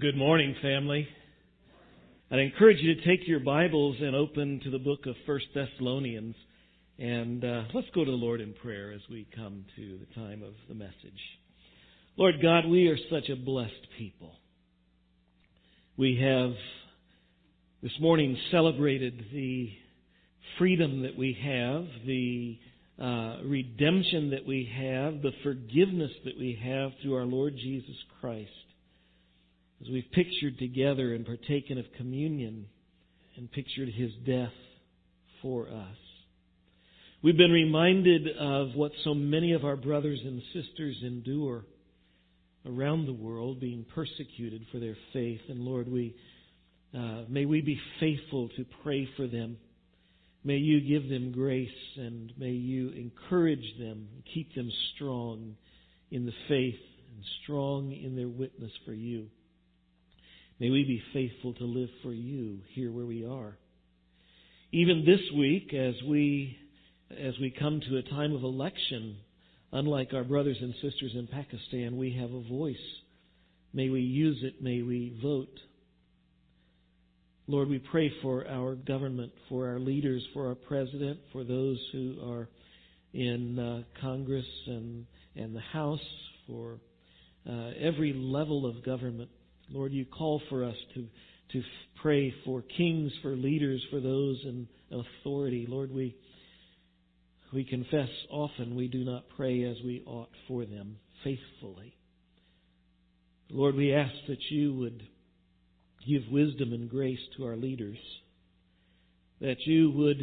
Good morning, family. I'd encourage you to take your Bibles and open to the book of First Thessalonians. And uh, let's go to the Lord in prayer as we come to the time of the message. Lord God, we are such a blessed people. We have this morning celebrated the freedom that we have, the uh, redemption that we have, the forgiveness that we have through our Lord Jesus Christ as we've pictured together and partaken of communion and pictured his death for us. We've been reminded of what so many of our brothers and sisters endure around the world, being persecuted for their faith. And Lord, we uh, may we be faithful to pray for them. May you give them grace and may you encourage them, keep them strong in the faith and strong in their witness for you. May we be faithful to live for you here where we are. Even this week, as we, as we come to a time of election, unlike our brothers and sisters in Pakistan, we have a voice. May we use it. May we vote. Lord, we pray for our government, for our leaders, for our president, for those who are in uh, Congress and, and the House, for uh, every level of government. Lord, you call for us to, to pray for kings, for leaders, for those in authority. Lord, we, we confess often we do not pray as we ought for them faithfully. Lord, we ask that you would give wisdom and grace to our leaders, that you would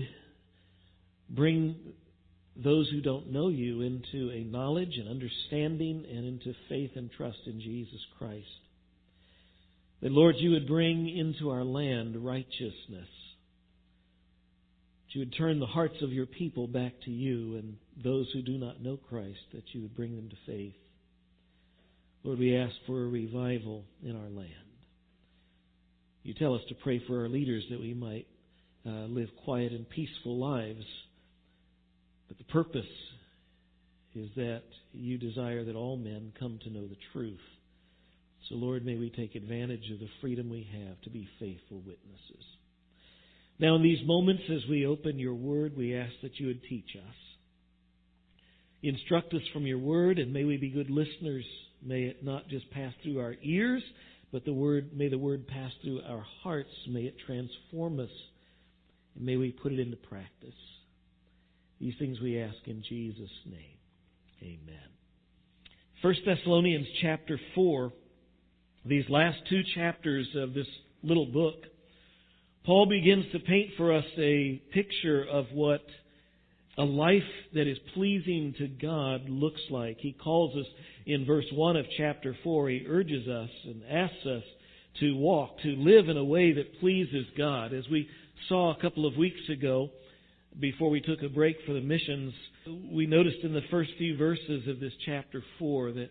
bring those who don't know you into a knowledge and understanding and into faith and trust in Jesus Christ. That, Lord, you would bring into our land righteousness. That you would turn the hearts of your people back to you and those who do not know Christ, that you would bring them to faith. Lord, we ask for a revival in our land. You tell us to pray for our leaders that we might uh, live quiet and peaceful lives. But the purpose is that you desire that all men come to know the truth. So, Lord, may we take advantage of the freedom we have to be faithful witnesses. Now, in these moments, as we open your word, we ask that you would teach us. Instruct us from your word, and may we be good listeners. May it not just pass through our ears, but the word, may the word pass through our hearts. May it transform us, and may we put it into practice. These things we ask in Jesus' name. Amen. 1 Thessalonians chapter 4 these last two chapters of this little book, Paul begins to paint for us a picture of what a life that is pleasing to God looks like. He calls us in verse 1 of chapter 4, he urges us and asks us to walk, to live in a way that pleases God. As we saw a couple of weeks ago, before we took a break for the missions, we noticed in the first few verses of this chapter 4 that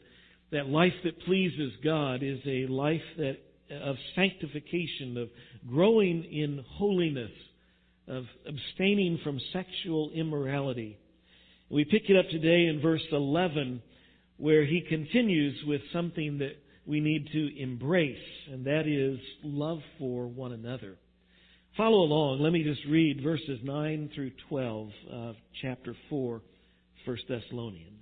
that life that pleases God is a life that of sanctification, of growing in holiness, of abstaining from sexual immorality. We pick it up today in verse 11 where he continues with something that we need to embrace, and that is love for one another. Follow along. Let me just read verses 9 through 12 of chapter 4, 1 Thessalonians.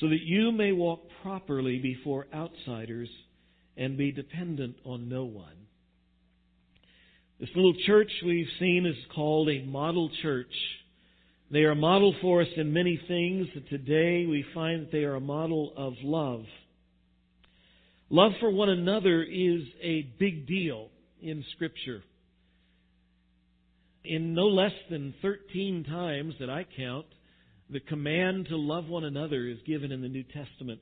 so that you may walk properly before outsiders and be dependent on no one. This little church we've seen is called a model church. They are a model for us in many things. Today we find that they are a model of love. Love for one another is a big deal in Scripture. In no less than 13 times that I count, the command to love one another is given in the New Testament.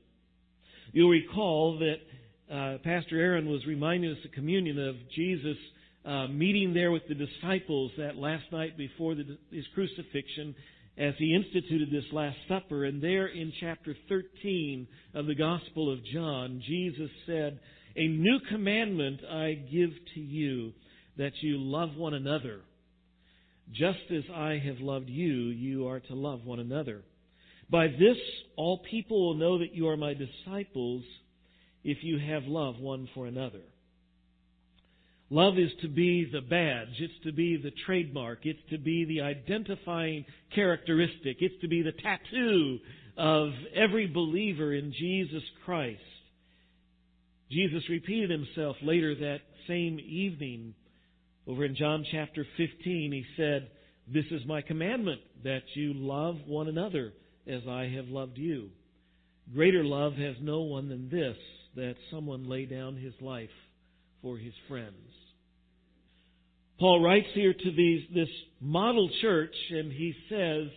You'll recall that uh, Pastor Aaron was reminding us of communion of Jesus uh, meeting there with the disciples that last night before the, his crucifixion as he instituted this Last Supper. And there in chapter 13 of the Gospel of John, Jesus said, A new commandment I give to you, that you love one another. Just as I have loved you, you are to love one another. By this, all people will know that you are my disciples if you have love one for another. Love is to be the badge. It's to be the trademark. It's to be the identifying characteristic. It's to be the tattoo of every believer in Jesus Christ. Jesus repeated himself later that same evening over in John chapter 15. He said, This is my commandment, that you love one another as I have loved you. Greater love has no one than this, that someone lay down his life for his friends. Paul writes here to these, this model church, and he says,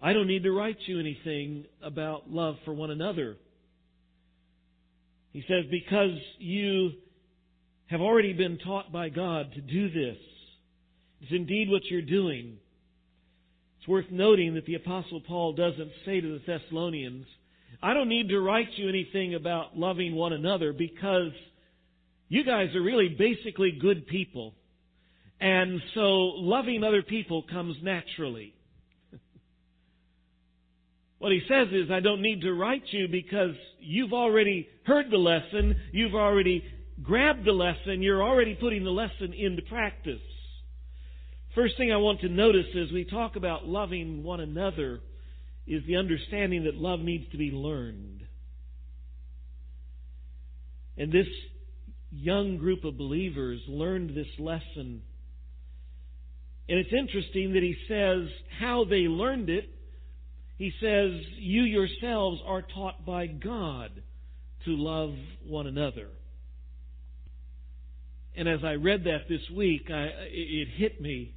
I don't need to write you anything about love for one another. He says, because you have already been taught by God to do this. It's indeed what you're doing. It's worth noting that the Apostle Paul doesn't say to the Thessalonians, I don't need to write you anything about loving one another because you guys are really basically good people. And so loving other people comes naturally. what he says is, I don't need to write you because you've already heard the lesson, you've already grabbed the lesson, you're already putting the lesson into practice. First thing I want to notice as we talk about loving one another is the understanding that love needs to be learned. And this young group of believers learned this lesson. And it's interesting that he says how they learned it. He says, You yourselves are taught by God to love one another. And as I read that this week, I, it hit me.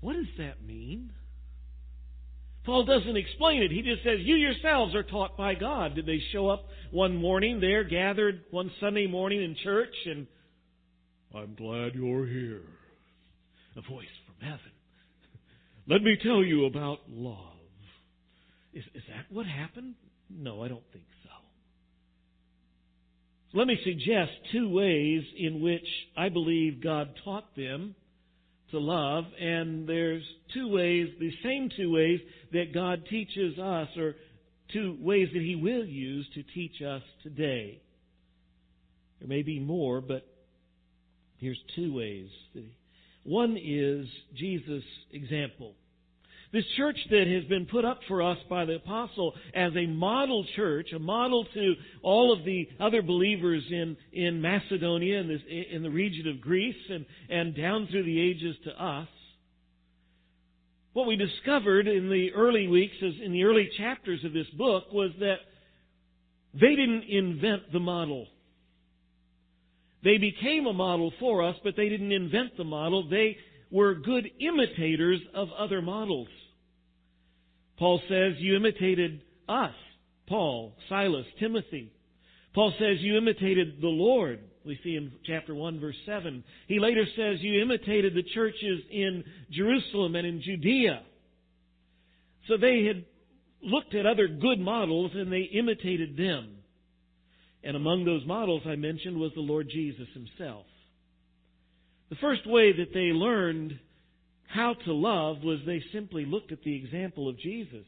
What does that mean? Paul doesn't explain it. He just says, You yourselves are taught by God. Did they show up one morning there, gathered one Sunday morning in church, and I'm glad you're here? A voice from heaven. Let me tell you about love. Is, is that what happened? No, I don't think so. Let me suggest two ways in which I believe God taught them to love, and there's two ways, the same two ways that God teaches us, or two ways that He will use to teach us today. There may be more, but here's two ways. One is Jesus' example. This church that has been put up for us by the apostle as a model church, a model to all of the other believers in, in Macedonia and in the region of Greece and, and down through the ages to us. What we discovered in the early weeks, in the early chapters of this book, was that they didn't invent the model. They became a model for us, but they didn't invent the model. They were good imitators of other models. Paul says, You imitated us, Paul, Silas, Timothy. Paul says, You imitated the Lord. We see in chapter 1, verse 7. He later says, You imitated the churches in Jerusalem and in Judea. So they had looked at other good models and they imitated them. And among those models I mentioned was the Lord Jesus himself. The first way that they learned how to love was they simply looked at the example of Jesus.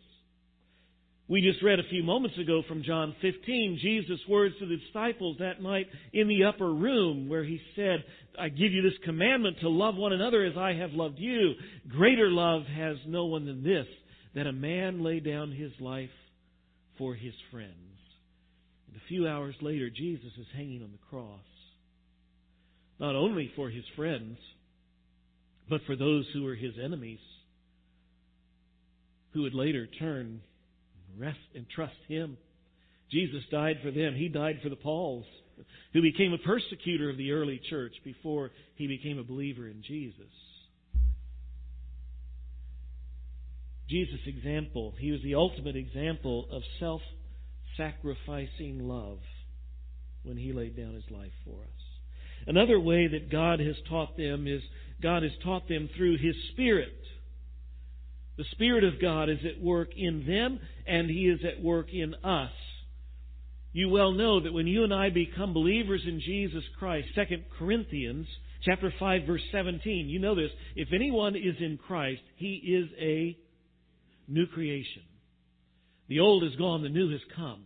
We just read a few moments ago from John 15, Jesus' words to the disciples that night in the upper room where he said, I give you this commandment to love one another as I have loved you. Greater love has no one than this, that a man lay down his life for his friends. And a few hours later, Jesus is hanging on the cross not only for his friends, but for those who were his enemies, who would later turn and rest and trust him. Jesus died for them. He died for the Pauls, who became a persecutor of the early church before he became a believer in Jesus. Jesus' example, he was the ultimate example of self sacrificing love when he laid down his life for us. Another way that God has taught them is God has taught them through His Spirit. The Spirit of God is at work in them, and He is at work in us. You well know that when you and I become believers in Jesus Christ, 2 Corinthians chapter 5 verse 17, you know this, if anyone is in Christ, he is a new creation. The old is gone, the new has come.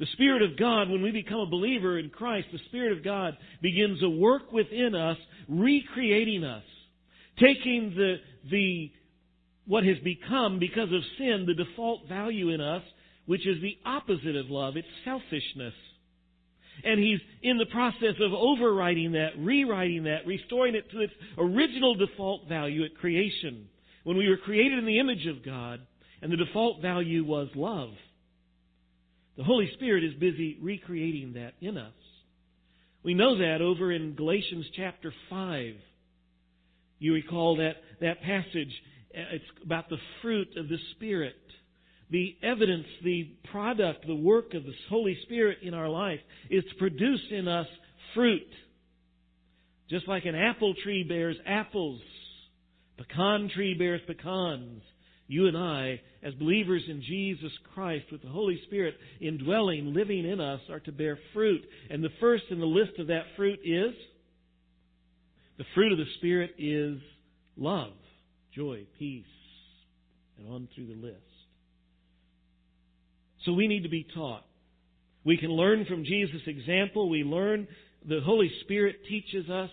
The Spirit of God, when we become a believer in Christ, the Spirit of God begins a work within us, recreating us, taking the, the, what has become because of sin, the default value in us, which is the opposite of love. It's selfishness. And he's in the process of overwriting that, rewriting that, restoring it to its original default value at creation. When we were created in the image of God, and the default value was love. The Holy Spirit is busy recreating that in us. We know that over in Galatians chapter 5. You recall that, that passage. Uh, it's about the fruit of the Spirit. The evidence, the product, the work of the Holy Spirit in our life is to produce in us fruit. Just like an apple tree bears apples, pecan tree bears pecans, you and I, as believers in Jesus Christ, with the Holy Spirit indwelling, living in us, are to bear fruit. And the first in the list of that fruit is the fruit of the Spirit is love, joy, peace, and on through the list. So we need to be taught. We can learn from Jesus' example. We learn, the Holy Spirit teaches us.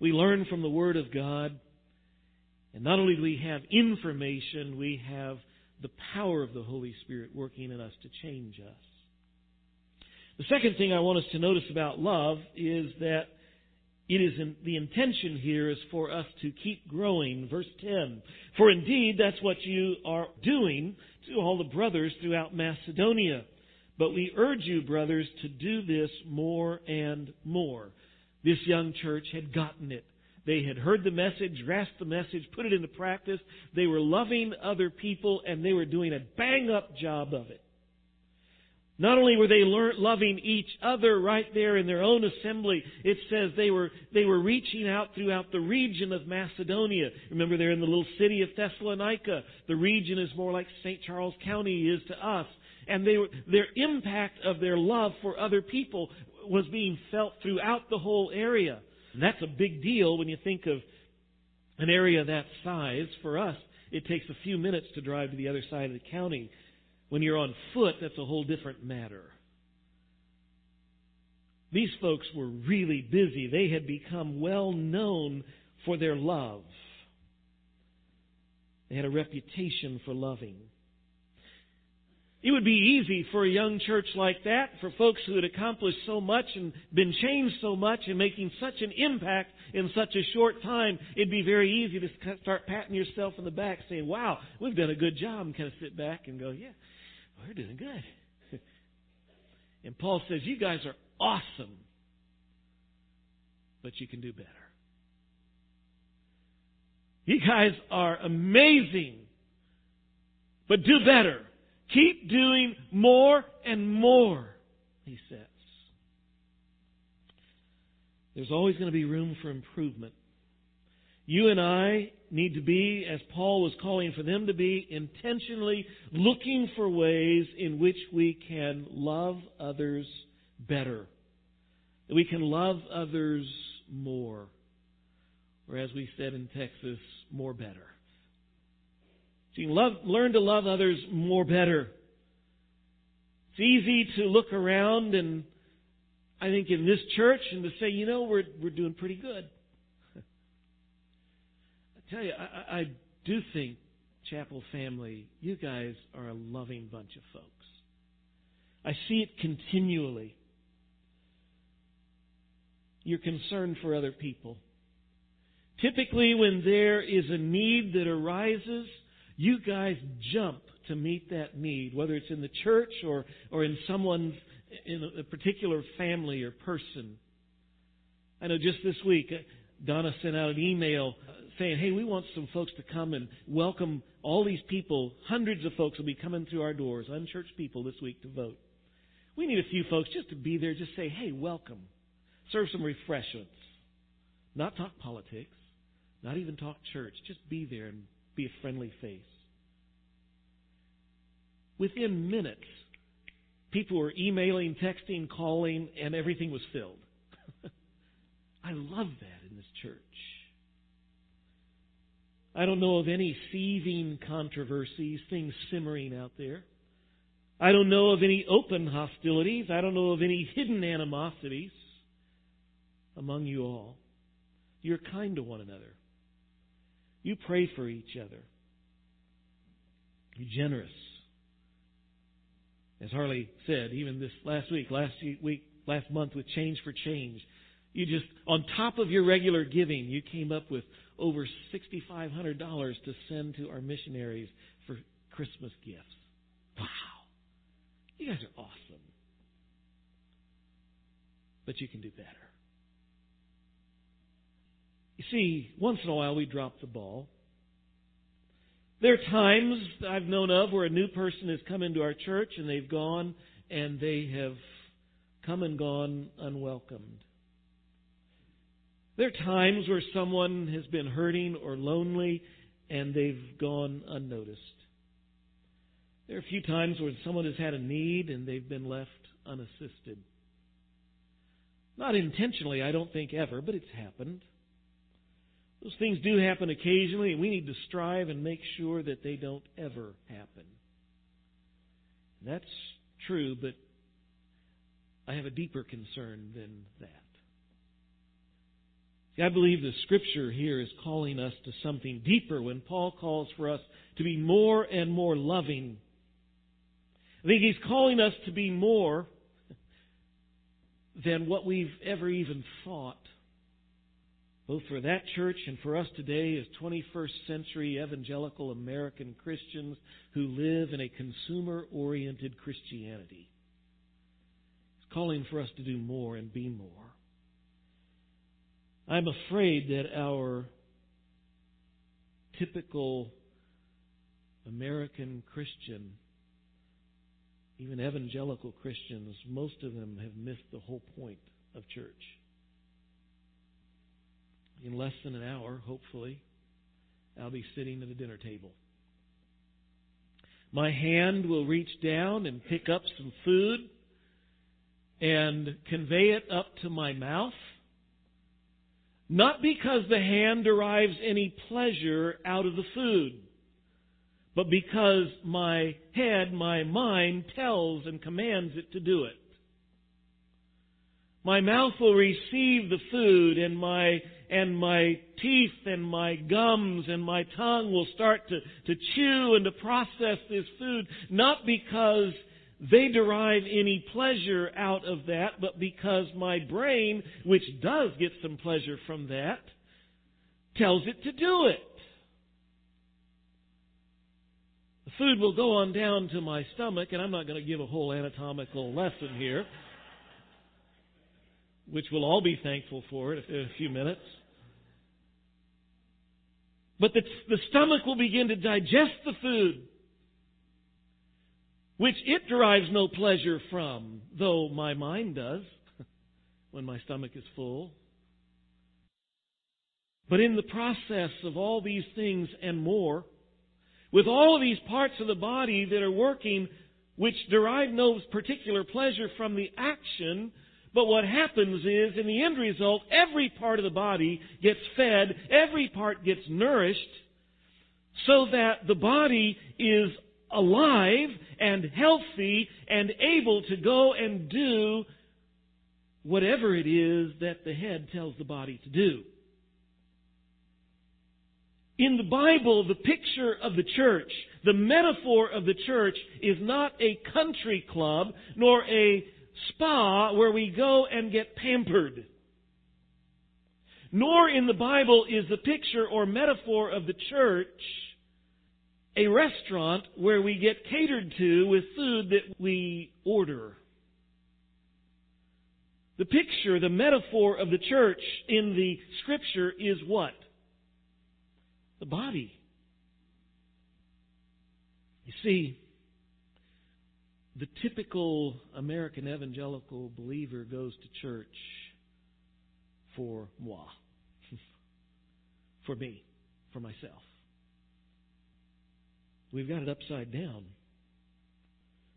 We learn from the Word of God. And not only do we have information, we have the power of the Holy Spirit working in us to change us. The second thing I want us to notice about love is that it is in, the intention here is for us to keep growing. Verse 10. For indeed, that's what you are doing to all the brothers throughout Macedonia. But we urge you, brothers, to do this more and more. This young church had gotten it. They had heard the message, grasped the message, put it into practice. They were loving other people, and they were doing a bang up job of it. Not only were they loving each other right there in their own assembly, it says they were, they were reaching out throughout the region of Macedonia. Remember, they're in the little city of Thessalonica. The region is more like St. Charles County is to us. And they were, their impact of their love for other people was being felt throughout the whole area. And that's a big deal when you think of an area that size. For us, it takes a few minutes to drive to the other side of the county. When you're on foot, that's a whole different matter. These folks were really busy. They had become well known for their love. They had a reputation for loving. It would be easy for a young church like that, for folks who had accomplished so much and been changed so much and making such an impact in such a short time, it'd be very easy to start patting yourself on the back saying, wow, we've done a good job, and kind of sit back and go, yeah, we're doing good. and Paul says, you guys are awesome, but you can do better. You guys are amazing, but do better. Keep doing more and more, he says. There's always going to be room for improvement. You and I need to be, as Paul was calling for them to be, intentionally looking for ways in which we can love others better. That we can love others more. Or as we said in Texas, more better. So you love, learn to love others more better. It's easy to look around and I think in this church and to say, you know, we're we're doing pretty good. I tell you, I, I do think, chapel family, you guys are a loving bunch of folks. I see it continually. You're concerned for other people. Typically, when there is a need that arises, you guys jump to meet that need, whether it's in the church or, or in someone's, in a particular family or person. I know just this week, uh, Donna sent out an email uh, saying, hey, we want some folks to come and welcome all these people. Hundreds of folks will be coming through our doors, unchurched people, this week to vote. We need a few folks just to be there, just say, hey, welcome. serve some refreshments. Not talk politics, not even talk church. Just be there and be a friendly face. Within minutes, people were emailing, texting, calling, and everything was filled. I love that in this church. I don't know of any seething controversies, things simmering out there. I don't know of any open hostilities. I don't know of any hidden animosities among you all. You're kind to one another. You pray for each other. You're generous. As Harley said, even this last week, last week, last month with Change for Change, you just, on top of your regular giving, you came up with over $6,500 to send to our missionaries for Christmas gifts. Wow. You guys are awesome. But you can do better. You see, once in a while we drop the ball. There are times I've known of where a new person has come into our church and they've gone and they have come and gone unwelcomed. There are times where someone has been hurting or lonely and they've gone unnoticed. There are a few times where someone has had a need and they've been left unassisted. Not intentionally, I don't think ever, but it's happened. Those things do happen occasionally, and we need to strive and make sure that they don't ever happen. That's true, but I have a deeper concern than that. See, I believe the scripture here is calling us to something deeper when Paul calls for us to be more and more loving. I think he's calling us to be more than what we've ever even thought. Both for that church and for us today as 21st century evangelical American Christians who live in a consumer oriented Christianity. He's calling for us to do more and be more. I'm afraid that our typical American Christian, even evangelical Christians, most of them have missed the whole point of church. In less than an hour, hopefully, I'll be sitting at a dinner table. My hand will reach down and pick up some food and convey it up to my mouth not because the hand derives any pleasure out of the food, but because my head, my mind tells and commands it to do it. My mouth will receive the food and my and my teeth and my gums and my tongue will start to, to chew and to process this food, not because they derive any pleasure out of that, but because my brain, which does get some pleasure from that, tells it to do it. The food will go on down to my stomach, and I'm not going to give a whole anatomical lesson here, which we'll all be thankful for in a few minutes. But the, the stomach will begin to digest the food which it derives no pleasure from, though my mind does when my stomach is full. But in the process of all these things and more, with all of these parts of the body that are working, which derive no particular pleasure from the action, but what happens is, in the end result, every part of the body gets fed, every part gets nourished, so that the body is alive and healthy and able to go and do whatever it is that the head tells the body to do. In the Bible, the picture of the church, the metaphor of the church is not a country club nor a spa where we go and get pampered. Nor in the Bible is the picture or metaphor of the church a restaurant where we get catered to with food that we order. The picture, the metaphor of the church in the scripture is what? The body. You see, the typical American evangelical believer goes to church for moi, for me, for myself. We've got it upside down.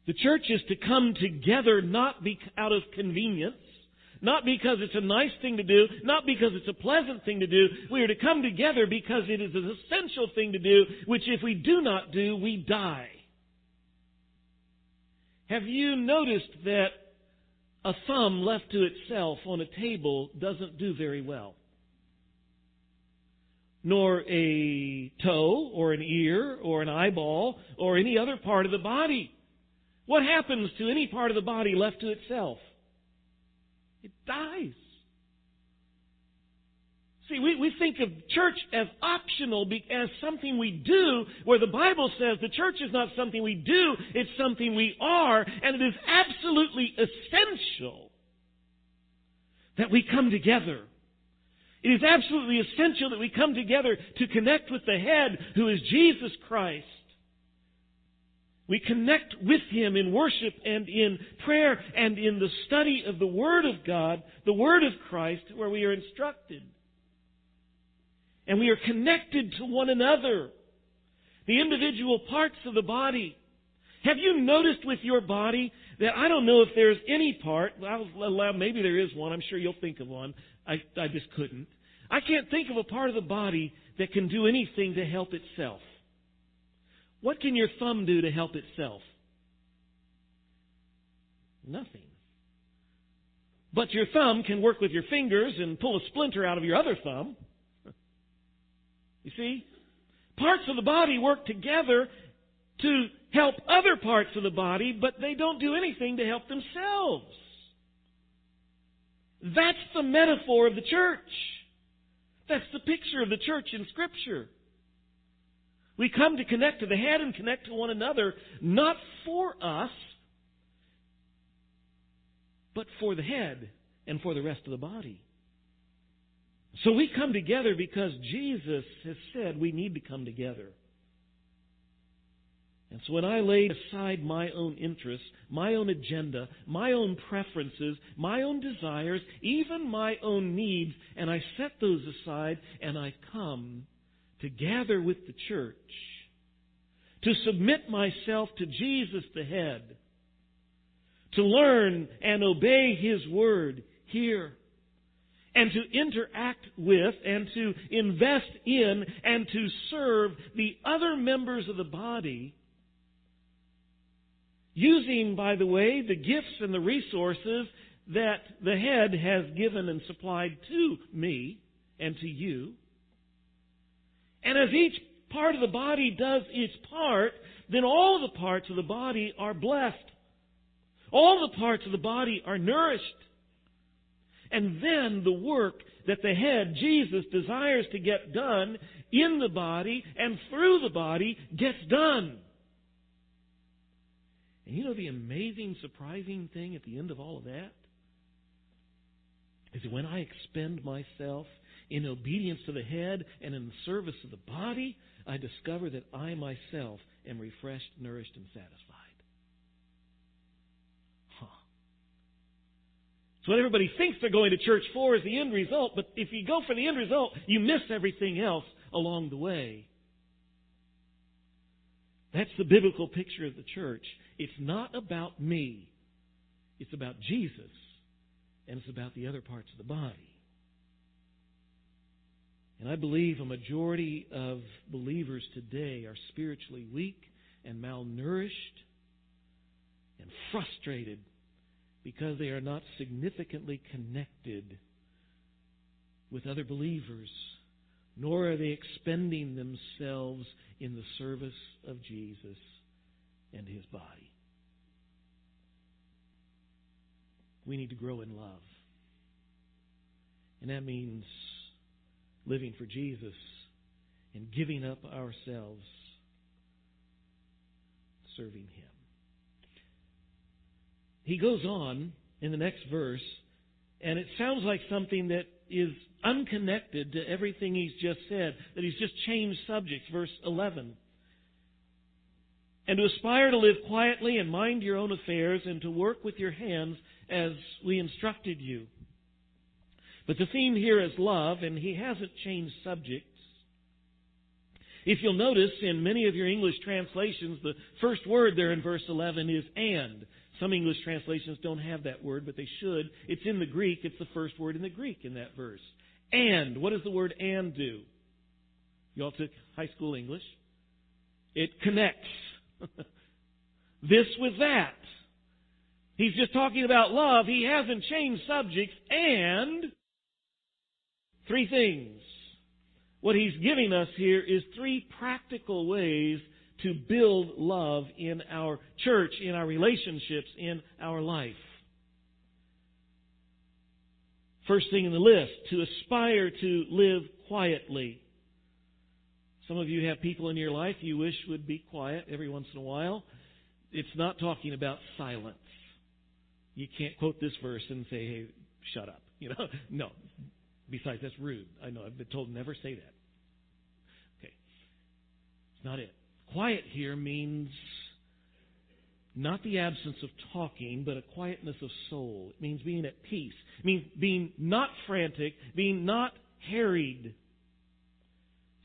The church is to come together not be, out of convenience, not because it's a nice thing to do, not because it's a pleasant thing to do. We are to come together because it is an essential thing to do, which if we do not do, we die. Have you noticed that a thumb left to itself on a table doesn't do very well? Nor a toe or an ear or an eyeball or any other part of the body. What happens to any part of the body left to itself? It dies. See, we, we think of church as optional, as something we do, where the Bible says the church is not something we do, it's something we are, and it is absolutely essential that we come together. It is absolutely essential that we come together to connect with the head, who is Jesus Christ. We connect with Him in worship and in prayer and in the study of the Word of God, the Word of Christ, where we are instructed. And we are connected to one another. The individual parts of the body. Have you noticed with your body that I don't know if there's any part, well, maybe there is one, I'm sure you'll think of one. I, I just couldn't. I can't think of a part of the body that can do anything to help itself. What can your thumb do to help itself? Nothing. But your thumb can work with your fingers and pull a splinter out of your other thumb. You see? Parts of the body work together to help other parts of the body, but they don't do anything to help themselves. That's the metaphor of the church. That's the picture of the church in Scripture. We come to connect to the head and connect to one another, not for us, but for the head and for the rest of the body. So we come together because Jesus has said we need to come together. And so when I lay aside my own interests, my own agenda, my own preferences, my own desires, even my own needs, and I set those aside and I come to gather with the church, to submit myself to Jesus the head, to learn and obey His word here, and to interact with and to invest in and to serve the other members of the body, using, by the way, the gifts and the resources that the head has given and supplied to me and to you. And as each part of the body does its part, then all the parts of the body are blessed. All the parts of the body are nourished. And then the work that the head, Jesus, desires to get done in the body and through the body gets done. And you know the amazing, surprising thing at the end of all of that? Is that when I expend myself in obedience to the head and in the service of the body, I discover that I myself am refreshed, nourished, and satisfied. What everybody thinks they're going to church for is the end result, but if you go for the end result, you miss everything else along the way. That's the biblical picture of the church. It's not about me. It's about Jesus, and it's about the other parts of the body. And I believe a majority of believers today are spiritually weak and malnourished and frustrated because they are not significantly connected with other believers, nor are they expending themselves in the service of Jesus and his body. We need to grow in love. And that means living for Jesus and giving up ourselves, serving Him. He goes on in the next verse, and it sounds like something that is unconnected to everything he's just said, that he's just changed subjects. Verse 11. And to aspire to live quietly and mind your own affairs and to work with your hands as we instructed you But the theme here is love, and he hasn't changed subjects. If you'll notice in many of your English translations, the first word there in verse 11 is and. Some English translations don't have that word, but they should. It's in the Greek. It's the first word in the Greek in that verse. And. What does the word and do? You all took high school English. It connects this with that. He's just talking about love. He hasn't changed subjects. And three things. What he's giving us here is three practical ways to build love in our church, in our relationships, in our life. First thing in the list, to aspire to live quietly. Some of you have people in your life you wish would be quiet every once in a while. It's not talking about silence. You can't quote this verse and say, hey, shut up. You know, no. Besides, that's rude. I know. I've been told never say that. Okay. It's not it. Quiet here means not the absence of talking, but a quietness of soul. It means being at peace. It means being not frantic, being not harried.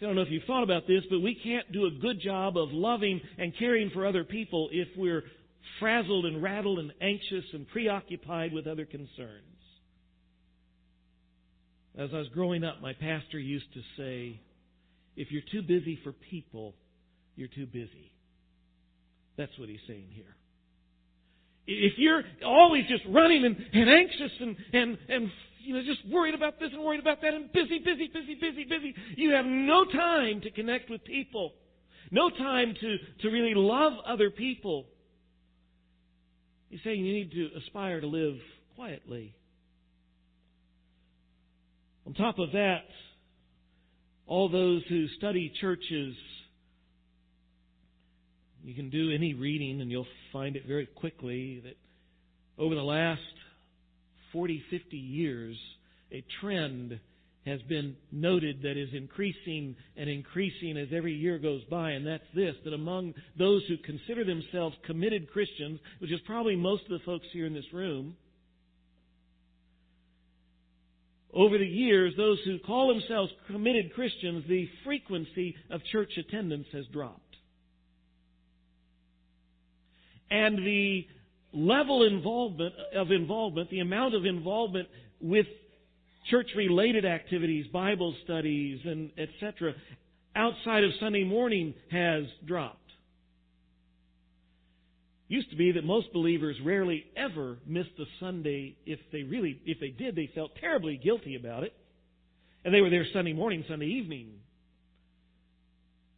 I don't know if you've thought about this, but we can't do a good job of loving and caring for other people if we're frazzled and rattled and anxious and preoccupied with other concerns. As I was growing up, my pastor used to say, if you're too busy for people, you're too busy. That's what he's saying here. If you're always just running and, and anxious and, and, and you know, just worried about this and worried about that and busy, busy, busy, busy, busy, you have no time to connect with people. No time to, to really love other people. He's saying you need to aspire to live quietly. On top of that, all those who study churches you can do any reading and you'll find it very quickly that over the last 40, 50 years, a trend has been noted that is increasing and increasing as every year goes by, and that's this, that among those who consider themselves committed Christians, which is probably most of the folks here in this room, over the years, those who call themselves committed Christians, the frequency of church attendance has dropped and the level involvement of involvement, the amount of involvement with church-related activities, Bible studies, and etc., outside of Sunday morning has dropped. Used to be that most believers rarely ever missed a Sunday. If they really, if they did, they felt terribly guilty about it, and they were there Sunday morning, Sunday evening.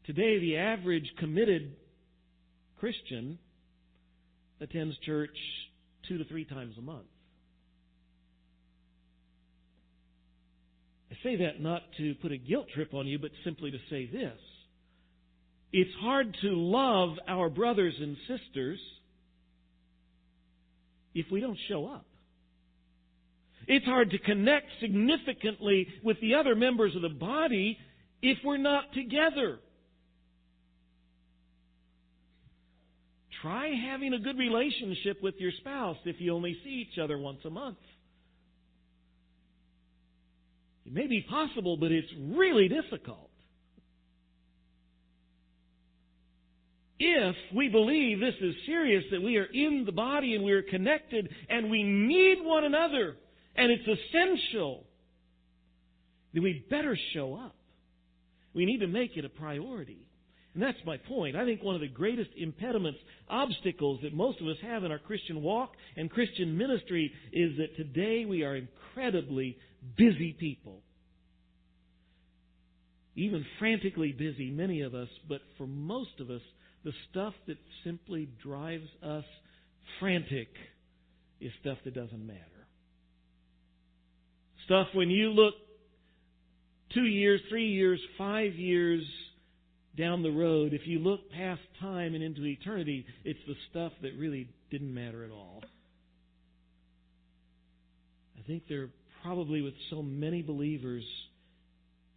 Today, the average committed Christian attends church two to three times a month. I say that not to put a guilt trip on you, but simply to say this. It's hard to love our brothers and sisters if we don't show up. It's hard to connect significantly with the other members of the body if we're not together. Try having a good relationship with your spouse if you only see each other once a month. It may be possible, but it's really difficult. If we believe this is serious, that we are in the body and we are connected and we need one another and it's essential, then we better show up. We need to make it a priority. And that's my point. I think one of the greatest impediments, obstacles that most of us have in our Christian walk and Christian ministry is that today we are incredibly busy people. Even frantically busy, many of us, but for most of us, the stuff that simply drives us frantic is stuff that doesn't matter. Stuff when you look two years, three years, five years, down the road, if you look past time and into eternity, it's the stuff that really didn't matter at all. I think there probably with so many believers,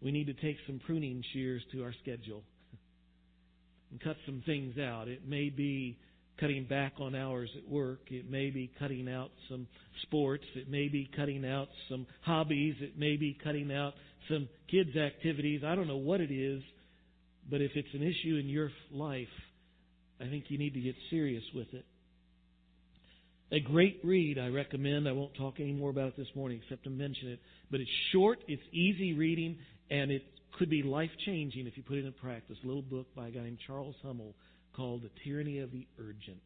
we need to take some pruning shears to our schedule and cut some things out. It may be cutting back on hours at work. It may be cutting out some sports. It may be cutting out some hobbies. It may be cutting out some kids' activities. I don't know what it is, but if it's an issue in your life, I think you need to get serious with it. A great read I recommend. I won't talk any more about it this morning except to mention it. But it's short, it's easy reading, and it could be life changing if you put it in practice. A little book by a guy named Charles Hummel called The Tyranny of the Urgent.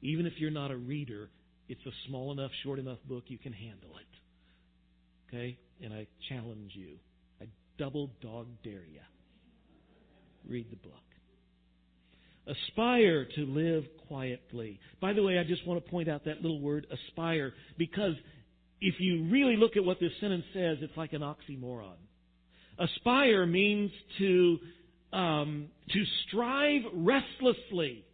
Even if you're not a reader, it's a small enough, short enough book you can handle it. Okay? And I challenge you. I double dog dare you. Read the book. Aspire to live quietly. By the way, I just want to point out that little word, aspire, because if you really look at what this sentence says, it's like an oxymoron. Aspire means to um, to strive restlessly.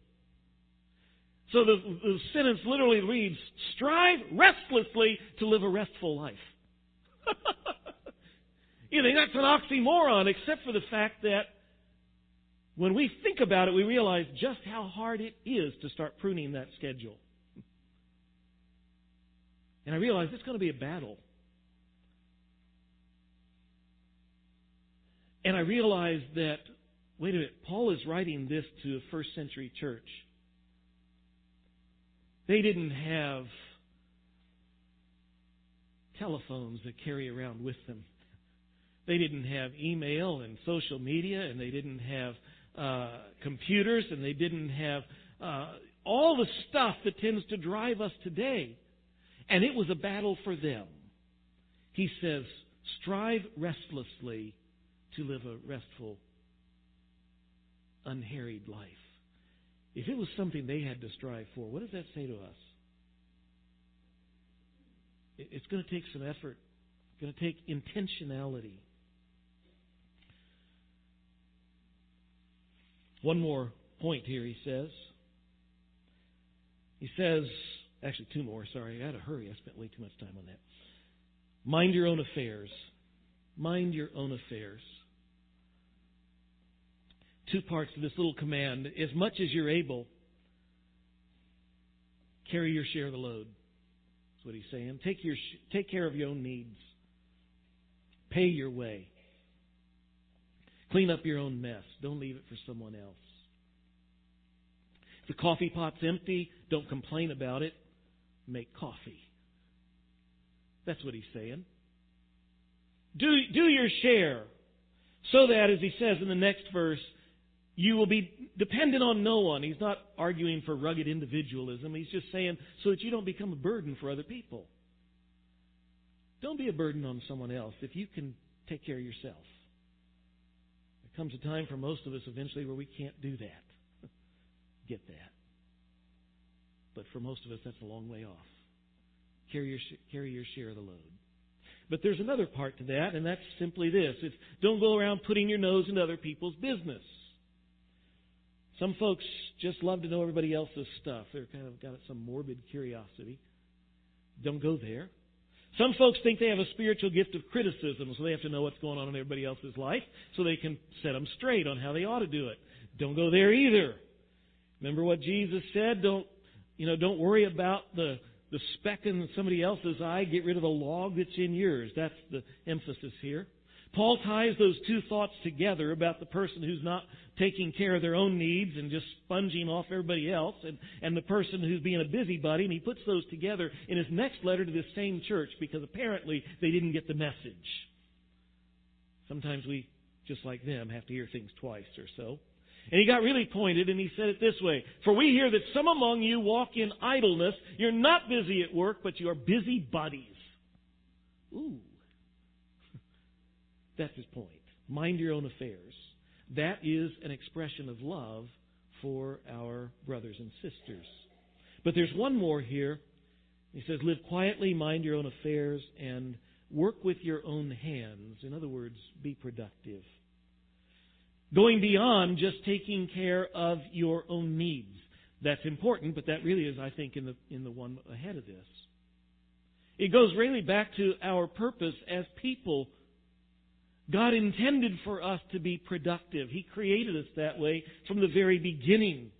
So the, the sentence literally reads, strive restlessly to live a restful life. you think that's an oxymoron, except for the fact that when we think about it, we realize just how hard it is to start pruning that schedule. And I realize it's going to be a battle. And I realize that Wait a minute, Paul is writing this to a first century church. They didn't have telephones that carry around with them. They didn't have email and social media, and they didn't have uh, computers, and they didn't have uh, all the stuff that tends to drive us today. And it was a battle for them. He says, strive restlessly to live a restful unharried life. If it was something they had to strive for, what does that say to us? It's going to take some effort. It's going to take intentionality. One more point here, he says. He says, actually, two more, sorry. I had to hurry. I spent way too much time on that. Mind your own affairs. Mind your own affairs two parts to this little command. As much as you're able, carry your share of the load. That's what he's saying. Take, your, take care of your own needs. Pay your way. Clean up your own mess. Don't leave it for someone else. If the coffee pot's empty, don't complain about it. Make coffee. That's what he's saying. Do, do your share. So that, as he says in the next verse, you will be dependent on no one. He's not arguing for rugged individualism. He's just saying so that you don't become a burden for other people. Don't be a burden on someone else if you can take care of yourself. Comes a time for most of us eventually where we can't do that. Get that. But for most of us, that's a long way off. Carry your, carry your share of the load. But there's another part to that, and that's simply this. It's don't go around putting your nose in other people's business. Some folks just love to know everybody else's stuff. They're kind of got some morbid curiosity. Don't go there. Some folks think they have a spiritual gift of criticism, so they have to know what's going on in everybody else's life so they can set them straight on how they ought to do it. Don't go there either. Remember what Jesus said? Don't, you know, don't worry about the, the speck in somebody else's eye. Get rid of the log that's in yours. That's the emphasis here. Paul ties those two thoughts together about the person who's not taking care of their own needs and just sponging off everybody else, and, and the person who's being a busybody, and he puts those together in his next letter to this same church because apparently they didn't get the message. Sometimes we, just like them, have to hear things twice or so. And he got really pointed and he said it this way For we hear that some among you walk in idleness. You're not busy at work, but you are busybodies. Ooh. That's his point. Mind your own affairs. That is an expression of love for our brothers and sisters. But there's one more here. He says, Live quietly, mind your own affairs, and work with your own hands. In other words, be productive. Going beyond just taking care of your own needs. That's important, but that really is, I think, in the, in the one ahead of this. It goes really back to our purpose as people God intended for us to be productive. He created us that way from the very beginning.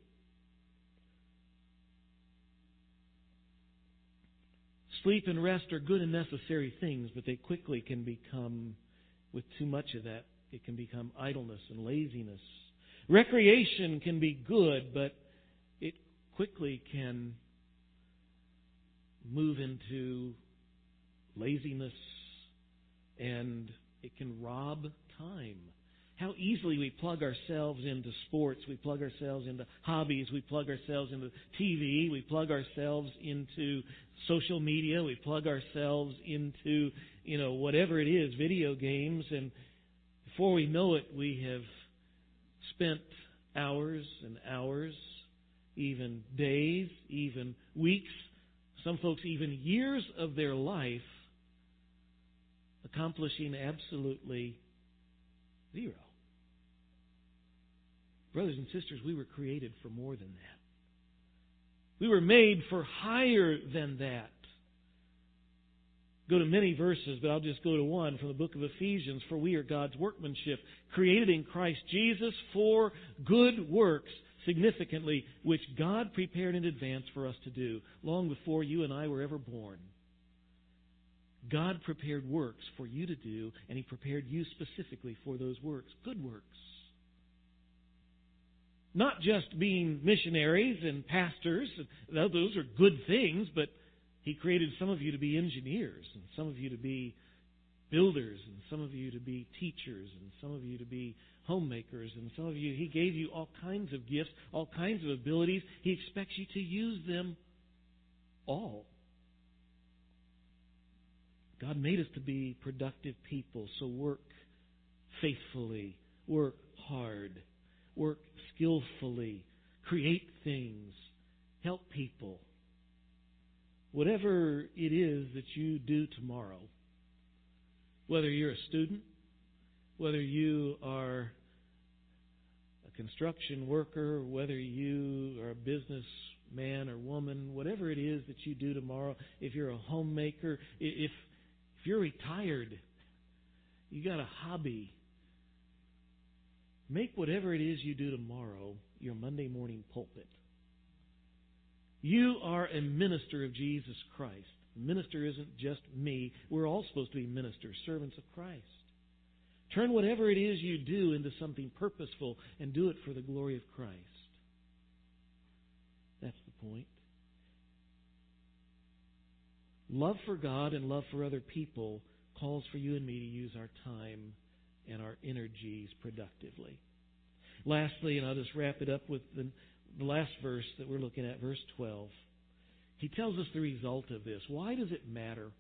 Sleep and rest are good and necessary things, but they quickly can become, with too much of that, it can become idleness and laziness. Recreation can be good, but it quickly can move into laziness and it can rob time. How easily we plug ourselves into sports, we plug ourselves into hobbies, we plug ourselves into TV, we plug ourselves into social media, we plug ourselves into, you know, whatever it is, video games, and before we know it, we have spent hours and hours, even days, even weeks, some folks even years of their life accomplishing absolutely zero. Brothers and sisters, we were created for more than that. We were made for higher than that. Go to many verses, but I'll just go to one from the book of Ephesians. For we are God's workmanship, created in Christ Jesus for good works, significantly, which God prepared in advance for us to do, long before you and I were ever born. God prepared works for you to do, and He prepared you specifically for those works. Good works. Not just being missionaries and pastors, those are good things, but He created some of you to be engineers, and some of you to be builders, and some of you to be teachers, and some of you to be homemakers, and some of you, He gave you all kinds of gifts, all kinds of abilities. He expects you to use them all. God made us to be productive people, so work faithfully, work hard, work skillfully, create things, help people. Whatever it is that you do tomorrow, whether you're a student, whether you are a construction worker, whether you are a business man or woman, whatever it is that you do tomorrow, if you're a homemaker, if if you're retired, you got a hobby, make whatever it is you do tomorrow your Monday morning pulpit. You are a minister of Jesus Christ. Minister isn't just me. We're all supposed to be ministers, servants of Christ. Turn whatever it is you do into something purposeful and do it for the glory of Christ. That's the point. Love for God and love for other people calls for you and me to use our time and our energies productively. Lastly, and I'll just wrap it up with the, the last verse that we're looking at, verse 12. He tells us the result of this. Why does it matter?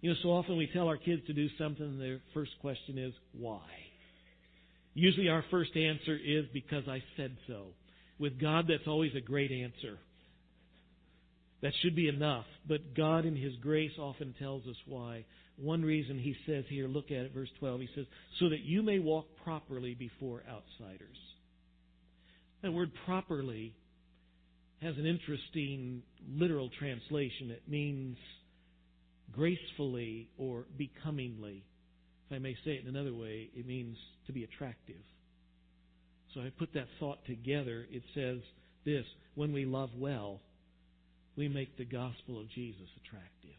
You know, so often we tell our kids to do something, and their first question is, why? Usually our first answer is, because I said so. With God, that's always a great answer. That should be enough. But God, in His grace, often tells us why. One reason He says here, look at it, verse 12, He says, so that you may walk properly before outsiders. That word properly has an interesting literal translation. It means gracefully or becomingly. If I may say it in another way, it means to be attractive. So I put that thought together. It says this when we love well, we make the gospel of Jesus attractive.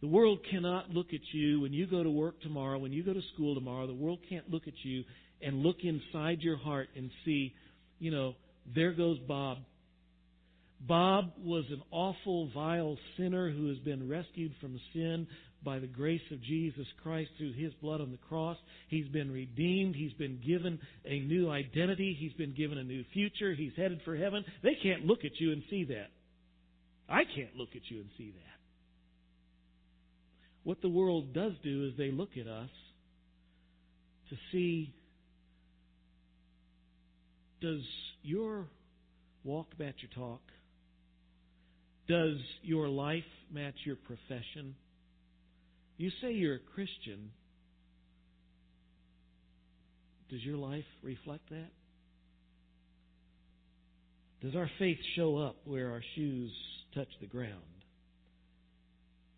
The world cannot look at you when you go to work tomorrow, when you go to school tomorrow, the world can't look at you and look inside your heart and see, you know, there goes Bob. Bob was an awful, vile sinner who has been rescued from sin by the grace of Jesus Christ through His blood on the cross. He's been redeemed. He's been given a new identity. He's been given a new future. He's headed for heaven. They can't look at you and see that. I can't look at you and see that. What the world does do is they look at us to see does your walk match your talk? Does your life match your profession? You say you're a Christian. Does your life reflect that? Does our faith show up where our shoes touch the ground?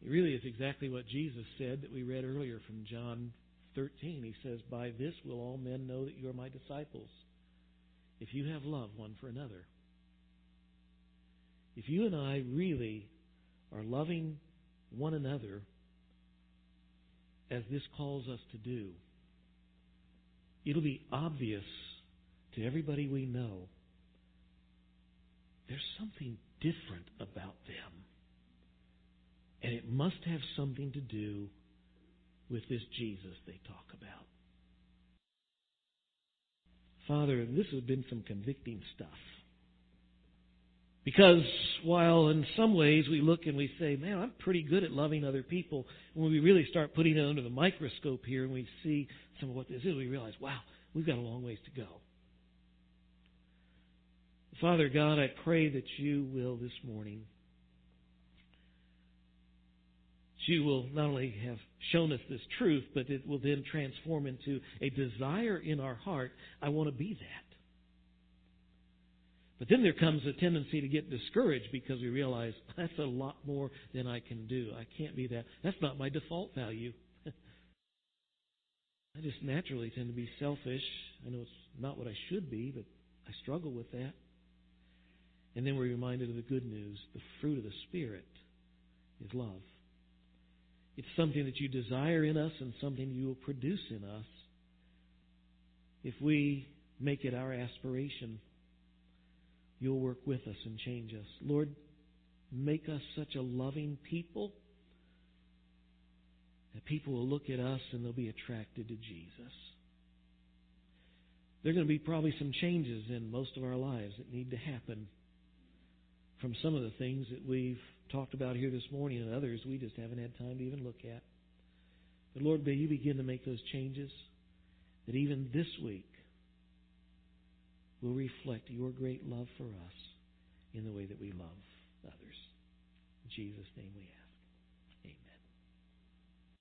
It really is exactly what Jesus said that we read earlier from John 13. He says, By this will all men know that you are my disciples, if you have love one for another. If you and I really are loving one another as this calls us to do, it'll be obvious to everybody we know there's something different about them. And it must have something to do with this Jesus they talk about. Father, this has been some convicting stuff. Because while in some ways we look and we say, man, I'm pretty good at loving other people, when we really start putting it under the microscope here and we see some of what this is, we realize, wow, we've got a long ways to go. Father God, I pray that you will this morning, you will not only have shown us this truth, but it will then transform into a desire in our heart. I want to be that. But then there comes a tendency to get discouraged because we realize that's a lot more than I can do. I can't be that. That's not my default value. I just naturally tend to be selfish. I know it's not what I should be, but I struggle with that. And then we're reminded of the good news. The fruit of the Spirit is love. It's something that you desire in us and something you will produce in us if we make it our aspiration. You'll work with us and change us. Lord, make us such a loving people that people will look at us and they'll be attracted to Jesus. There are going to be probably some changes in most of our lives that need to happen from some of the things that we've talked about here this morning and others we just haven't had time to even look at. But Lord, may you begin to make those changes that even this week will reflect your great love for us in the way that we love others. In Jesus' name we ask.